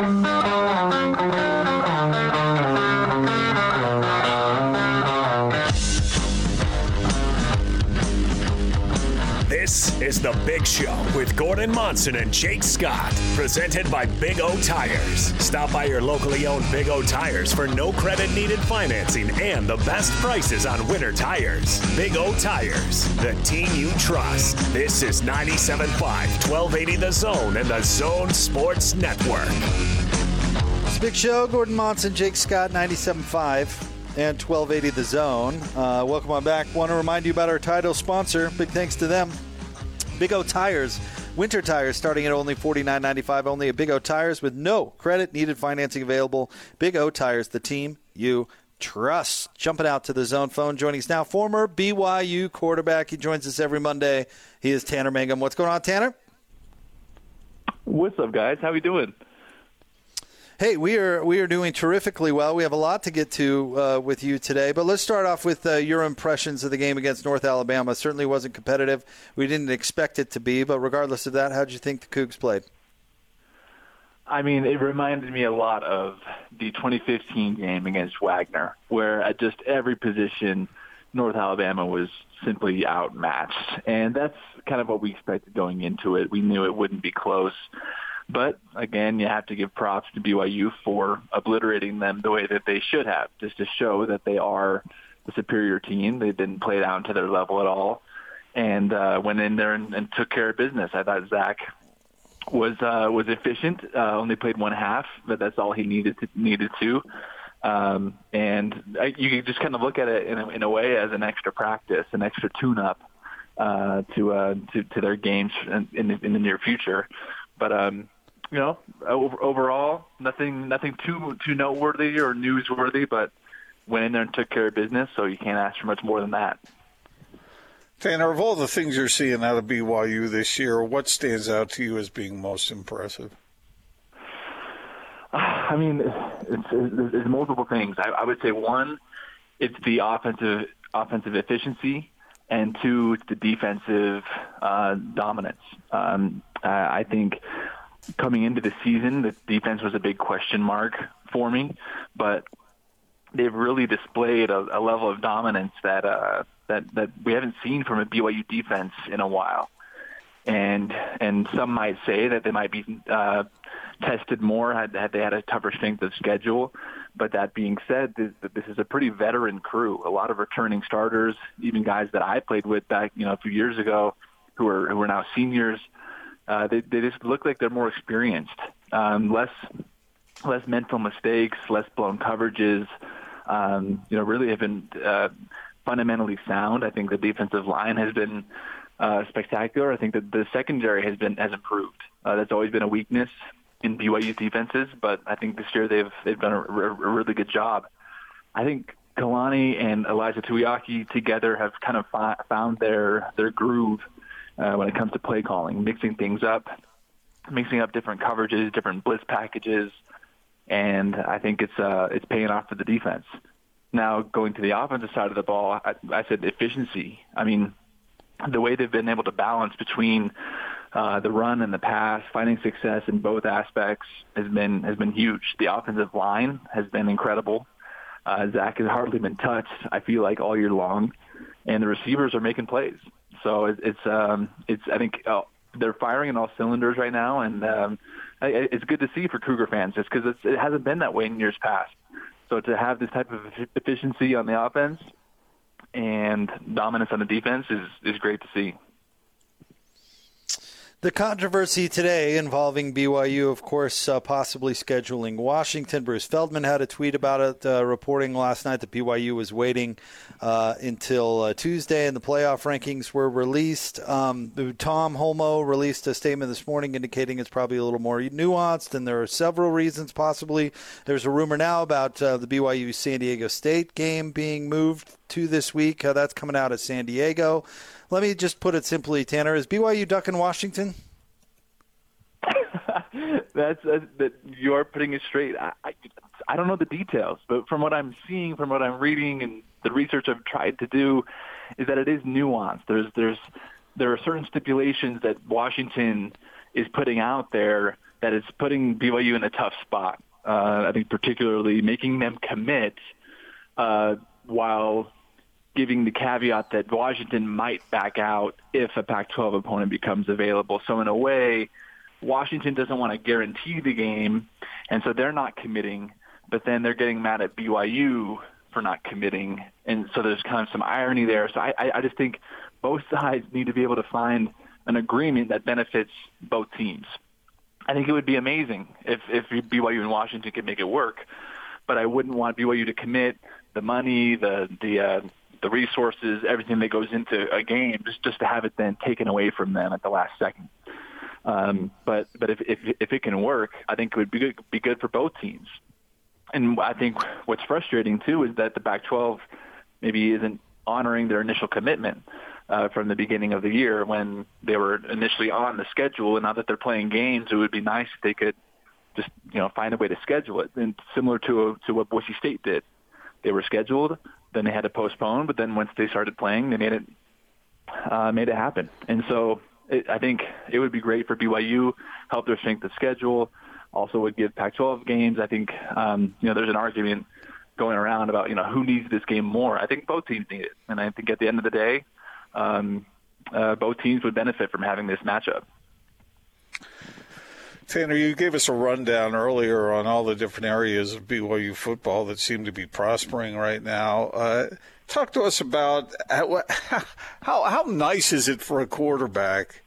This is The Big Show with Gordon Monson and Jake Scott, presented by Big O Tires. Stop by your locally owned Big O Tires for no credit needed financing and the best prices on winter tires. Big O Tires, the team you trust. This is 97.5, 1280 The Zone and The Zone Sports Network. It's Big Show. Gordon Monson, Jake Scott, 97.5 and 1280 The Zone. Uh, welcome on back. Want to remind you about our title sponsor. Big thanks to them. Big O Tires. Winter tires starting at only $49.95 only at Big O Tires with no credit needed financing available. Big O Tires, the team you trust. Jumping out to the zone phone, joining us now, former BYU quarterback. He joins us every Monday. He is Tanner Mangum. What's going on, Tanner? What's up, guys? How we doing? Hey, we are we are doing terrifically well. We have a lot to get to uh, with you today, but let's start off with uh, your impressions of the game against North Alabama. Certainly wasn't competitive. We didn't expect it to be, but regardless of that, how did you think the Cougs played? I mean, it reminded me a lot of the 2015 game against Wagner, where at just every position, North Alabama was simply outmatched, and that's kind of what we expected going into it. We knew it wouldn't be close. But again, you have to give props to BYU for obliterating them the way that they should have, just to show that they are the superior team. They didn't play down to their level at all, and uh, went in there and, and took care of business. I thought Zach was uh, was efficient. Uh, only played one half, but that's all he needed to needed to. Um, and I, you can just kind of look at it in a, in a way as an extra practice, an extra tune-up uh, to, uh, to to their games in, in, the, in the near future. But um, you know, overall, nothing nothing too too noteworthy or newsworthy, but went in there and took care of business. So you can't ask for much more than that. Tanner, of all the things you're seeing out of BYU this year, what stands out to you as being most impressive? I mean, it's, it's, it's multiple things. I, I would say one, it's the offensive offensive efficiency, and two, it's the defensive uh, dominance. Um, I think coming into the season, the defense was a big question mark for me, but they've really displayed a, a level of dominance that uh, that that we haven't seen from a BYU defense in a while. And and some might say that they might be uh, tested more had, had they had a tougher strength of schedule. But that being said, this, this is a pretty veteran crew. A lot of returning starters, even guys that I played with back you know a few years ago, who are who are now seniors uh, they they just look like they're more experienced, um, less less mental mistakes, less blown coverages. Um, you know, really have been uh, fundamentally sound. I think the defensive line has been uh, spectacular. I think that the secondary has been has improved. Uh, that's always been a weakness in BYU's defenses, but I think this year they've they've done a, a really good job. I think Kalani and Ilaisa Tuiaki together have kind of fi- found their their groove uh, when it comes to play calling, mixing things up, mixing up different coverages, different blitz packages, and I think it's uh, it's paying off for the defense. Now going to the offensive side of the ball, I, I said efficiency. I mean, the way they've been able to balance between uh, the run and the pass, finding success in both aspects has been has been huge. The offensive line has been incredible. Uh, Zach has hardly been touched. I feel like all year long, and the receivers are making plays. So it, it's um, it's I think uh, they're firing in all cylinders right now, and um, it's good to see for Cougar fans, just because it hasn't been that way in years past. So to have this type of efficiency on the offense and dominance on the defense is is great to see. The controversy today involving BYU, of course, uh, possibly scheduling Washington. Bruce Feldman had a tweet about it, uh, reporting last night that BYU was waiting uh, until uh, Tuesday and the playoff rankings were released. Um, Tom Holmoe released a statement this morning indicating it's probably a little more nuanced, and there are several reasons possibly. There's a rumor now about uh, the BYU San Diego State game being moved to this week. Uh, that's coming out of San Diego. Let me just put it simply, Tanner: Is BYU ducking Washington? that's uh, that you're putting it straight. I, I I don't know the details, but from what I'm seeing, from what I'm reading, and the research I've tried to do, is that it is nuanced. There's there's there are certain stipulations that Washington is putting out there that is putting BYU in a tough spot. Uh, I think particularly making them commit uh, while giving the caveat that Washington might back out if a Pac-12 opponent becomes available. So in a way, Washington doesn't want to guarantee the game, and so they're not committing. But then they're getting mad at BYU for not committing, and so there's kind of some irony there. So I, I just think both sides need to be able to find an agreement that benefits both teams. I think it would be amazing if if BYU and Washington could make it work, but I wouldn't want BYU to commit the money, the the uh, the resources, everything that goes into a game, just just to have it then taken away from them at the last second. Um, but but if, if if it can work, I think it would be good, be good for both teams. And I think what's frustrating too is that the Pac-12 maybe isn't honoring their initial commitment uh, from the beginning of the year when they were initially on the schedule. And now that they're playing games, it would be nice if they could just you know find a way to schedule it. And similar to to what Boise State did, they were scheduled, then they had to postpone, but then once they started playing, they made it uh, made it happen. And so it, I think it would be great for BYU, help their strength of schedule. Also would give Pac-12 games. I think um, you know there's an argument going around about you know who needs this game more. I think both teams need it, and I think at the end of the day, um, uh, both teams would benefit from having this matchup. Tanner, you gave us a rundown earlier on all the different areas of BYU football that seem to be prospering right now. Uh, talk to us about how, how, how nice is it for a quarterback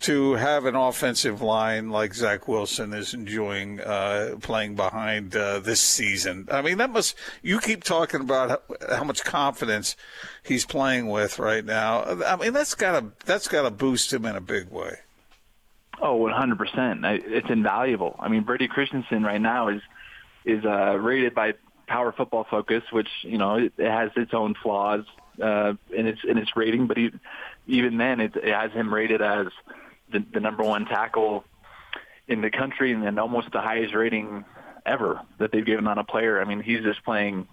to have an offensive line like Zach Wilson is enjoying uh, playing behind uh, this season. I mean, that must you keep talking about how, how, much confidence he's playing with right now. I mean, that's got to that's got to boost him in a big way. Oh, 100 percent. It's invaluable. I mean, Brady Christensen right now is is uh, rated by Pro Football Focus, which you know it, has its own flaws uh, in its in its rating, but he, even then, it, it has him rated as the, the number one tackle in the country and then almost the highest rating ever that they've given on a player. I mean, he's just playing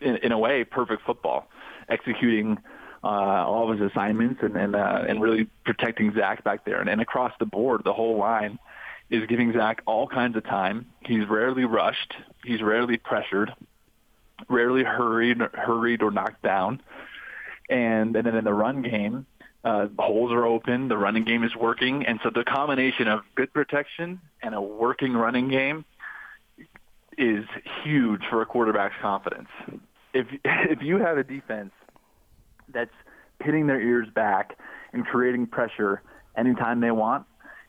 in, in a way perfect football, executing uh, all of his assignments and and, uh, and really protecting Zach back there. And, and across the board, the whole line is giving Zach all kinds of time. He's rarely rushed. He's rarely pressured, rarely hurried, hurried or knocked down. And and then in the run game, uh, holes are open, the running game is working, and so the combination of good protection and a working running game is huge for a quarterback's confidence. If if you have a defense that's pitting their ears back and creating pressure anytime they want,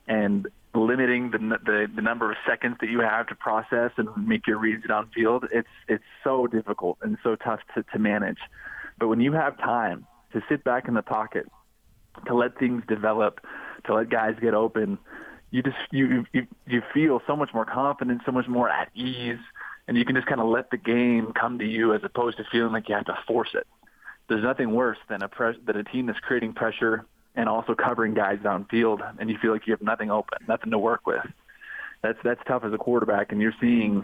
and limiting the, the the number of seconds that you have to process and make your reads downfield, it's it's so difficult and so tough to, to manage. But when you have time to sit back in the pocket to let things develop, to let guys get open, you just you you you feel so much more confident, so much more at ease, and you can just kind of let the game come to you as opposed to feeling like you have to force it. There's nothing worse than a press than a team that's creating pressure and also covering guys downfield, and you feel like you have nothing open, nothing to work with. That's that's tough as a quarterback, and you're seeing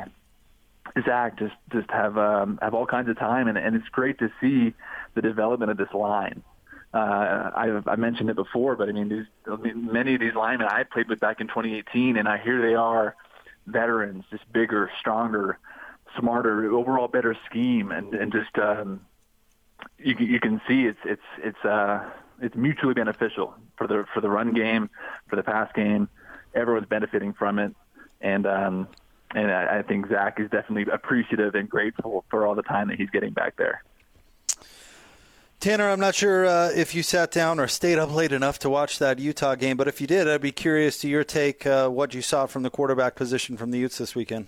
Zach just just have um, have all kinds of time, and, and it's great to see the development of this line uh, I've, I mentioned it before, but I mean, these, many of these linemen I played with back in 2018, and I hear they are veterans, just bigger, stronger, smarter, overall better scheme, and and just um, you you can see it's it's it's uh it's mutually beneficial for the for the run game, for the pass game. Everyone's benefiting from it, and um, and I, I think Zach is definitely appreciative and grateful for all the time that he's getting back there. Tanner, I'm not sure uh, if you sat down or stayed up late enough to watch that Utah game, but if you did, I'd be curious to your take uh, what you saw from the quarterback position from the Utes this weekend.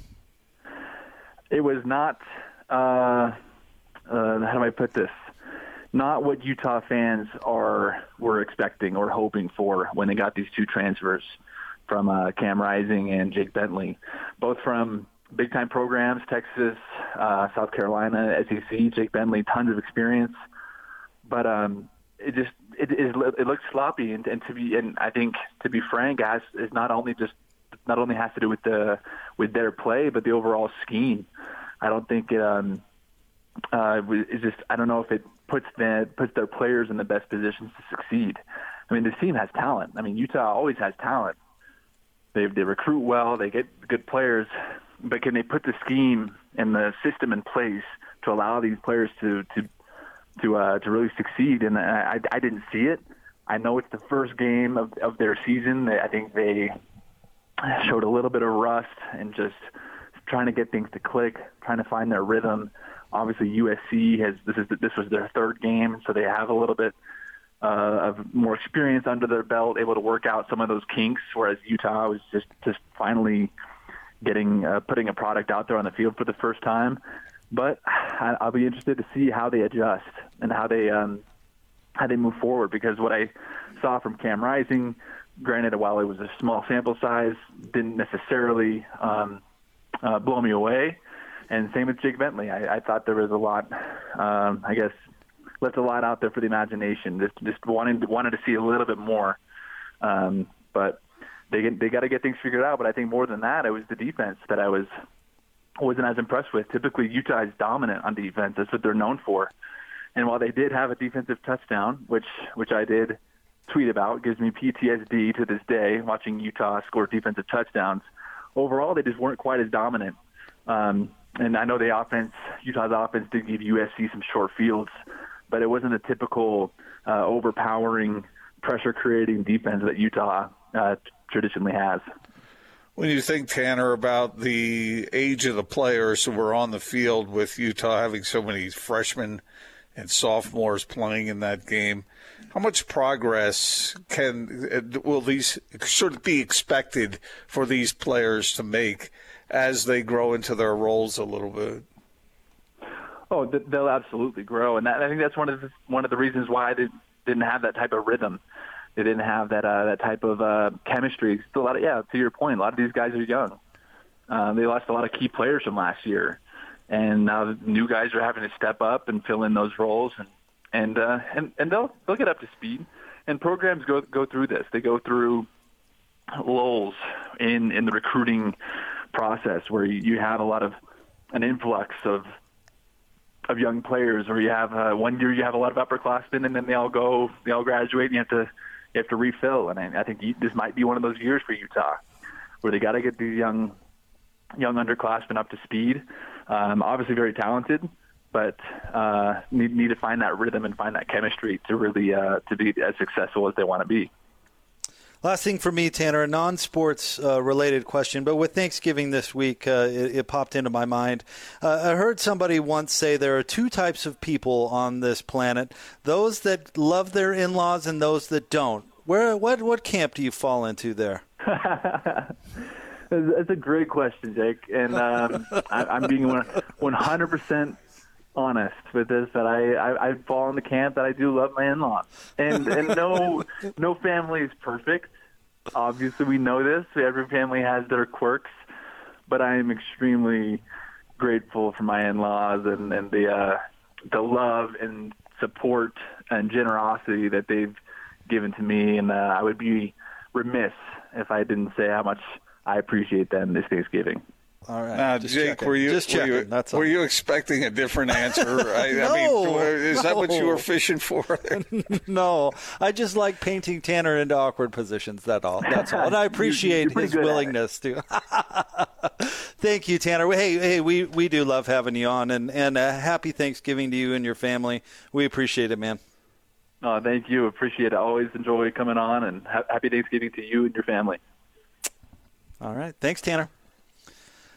It was not, uh, uh how do I put this? Not what Utah fans are were expecting or hoping for when they got these two transfers from uh, Cam Rising and Jake Bentley, both from big time programs, Texas, uh, South Carolina, SEC. Jake Bentley, tons of experience but um, it just it is it looks sloppy, and, and to be and I think to be frank, as is not only just not only has to do with the with their play, but the overall scheme. I don't think it um uh it's just I don't know if it puts the puts their players in the best positions to succeed. I mean, this team has talent. I mean, Utah always has talent, they they recruit well, they get good players, but can they put the scheme and the system in place to allow these players to to to uh, to really succeed? And I I didn't see it. I know it's the first game of of their season. I think they showed a little bit of rust and just trying to get things to click, trying to find their rhythm. Obviously, USC has this is this was their third game, so they have a little bit uh, of more experience under their belt, able to work out some of those kinks. Whereas Utah was just just finally getting uh, putting a product out there on the field for the first time. But I'll be interested to see how they adjust and how they um, how they move forward because what I saw from Cam Rising, granted, while it was a small sample size, didn't necessarily um, uh, blow me away. And same with Jake Bentley. I, I thought there was a lot, um, I guess, left a lot out there for the imagination. Just just wanted wanted to see a little bit more. Um, but they they got to get things figured out. But I think more than that, it was the defense that I was wasn't as impressed with. Typically, Utah is dominant on defense. That's what they're known for. And while they did have a defensive touchdown, which which I did tweet about, gives me PTSD to this day watching Utah score defensive touchdowns. Overall, they just weren't quite as dominant. Um, and I know the offense, Utah's offense, did give USC some short fields, but it wasn't a typical uh, overpowering, pressure-creating defense that Utah uh, traditionally has. When you think, Tanner, about the age of the players who were on the field with Utah having so many freshmen and sophomores playing in that game, how much progress can will these should be expected for these players to make as they grow into their roles a little bit? Oh, they'll absolutely grow, and that, I think that's one of the, one of the reasons why they didn't have that type of rhythm. They didn't have that uh, that type of uh, chemistry. Still, a lot of yeah. To your point, a lot of these guys are young. Uh, they lost a lot of key players from last year, and now new guys are having to step up and fill in those roles, and and uh, and and they'll they'll get up to speed. And programs go go through this. They go through lulls in in the recruiting process where you, you have a lot of an influx of of young players, or you have uh, one year you have a lot of upperclassmen, and then they all go, they all graduate, and you have to you have to refill. And I, I think you, this might be one of those years for Utah, where they got to get these young young underclassmen up to speed. Um, obviously, very talented, but uh, need need to find that rhythm and find that chemistry to really uh, to be as successful as they want to be. Last thing for me, Tanner, a non sports uh, related question, but with Thanksgiving this week, uh, it, it, popped into my mind. Uh, I heard somebody once say there are two types of people on this planet those that love their in laws and those that don't. Where, what, what camp do you fall into there? That's a great question, Jake. And um, I, am being 100% honest with this that I, I I fall in the camp that I do love my in-laws, and and no no family is perfect. Obviously, we know this. Every family has their quirks, but I am extremely grateful for my in-laws and and the uh, the love and support and generosity that they've given to me, and uh, I would be remiss if I didn't say how much I appreciate them this Thanksgiving. All right. Now, Jake, checking. were you just checking? Were you, That's were you expecting a different answer? I, no, I mean, is no. that what you were fishing for? no, I just like painting Tanner into awkward positions. That's all. That's all. And I appreciate his willingness to. Thank you, Tanner. Hey, hey, we, we do love having you on, and and a happy Thanksgiving to you and your family. We appreciate it, man. Oh, thank you. Appreciate it. Always enjoy coming on, and ha- happy Thanksgiving to you and your family. All right. Thanks, Tanner.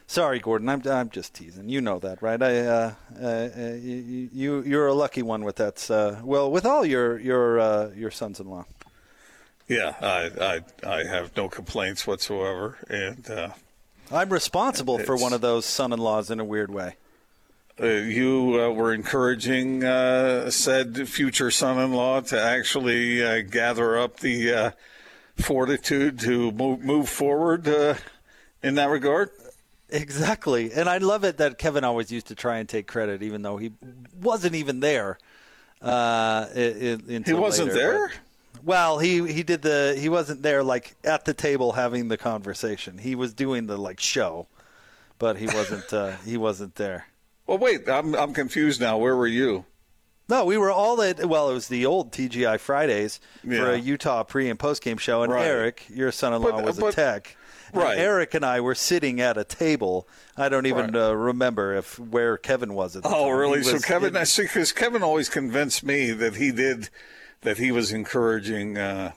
Sorry, Gordon. I'm I'm just teasing. You know that, right? I uh, uh, uh you you're a lucky one with that. Uh, well, with all your your uh, your sons-in-law. Yeah, I, I I have no complaints whatsoever, and uh, I'm responsible for one of those son-in-laws in a weird way. you were encouraging said future son-in-law to actually gather up the fortitude to move, move forward in that regard. Exactly. And I love it that Kevin always used to try and take credit, even though he wasn't even there. Uh, he wasn't later. there? But, well, he, he did the he wasn't there like at the table having the conversation. He was doing the like show, but he wasn't uh, he wasn't there. Well, wait, I'm I'm confused now. Where were you? No, we were all at well, it was the old TGI Fridays Yeah. for a Utah pre and post game show, and Right. Eric, your son-in-law, But- was a but- tech. Right. Eric and I were sitting at a table. I don't even Right. uh, remember if where Kevin was at. The Oh, time. really? So Kevin, in- I see, because Kevin always convinced me that he did, that he was encouraging uh,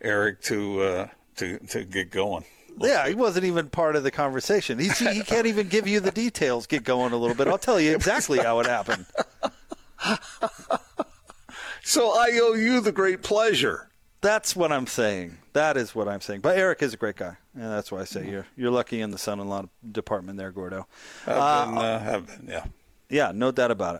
Eric to uh, to to get going. yeah, he wasn't even part of the conversation. He he can't even give you the details. Get going a little bit. I'll tell you exactly how it happened. So I owe you the great pleasure. That's what I'm saying. That is what I'm saying. But Eric is a great guy, and that's why I say you're you're lucky in the son-in-law department there, Gordo. Have been, uh, have been, yeah. Yeah, no doubt about it.